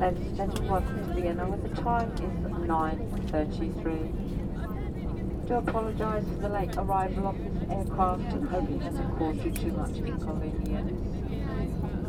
Ladies and gentlemen, welcome to Vienna the time is 9.33. Do apologise for the late arrival of this aircraft and hope it hasn't caused you too much inconvenience.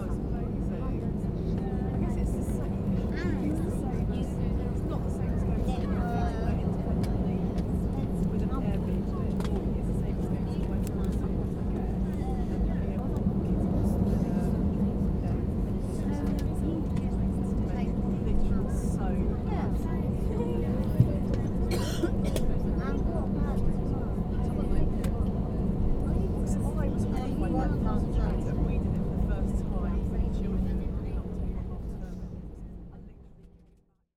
lazım zaten.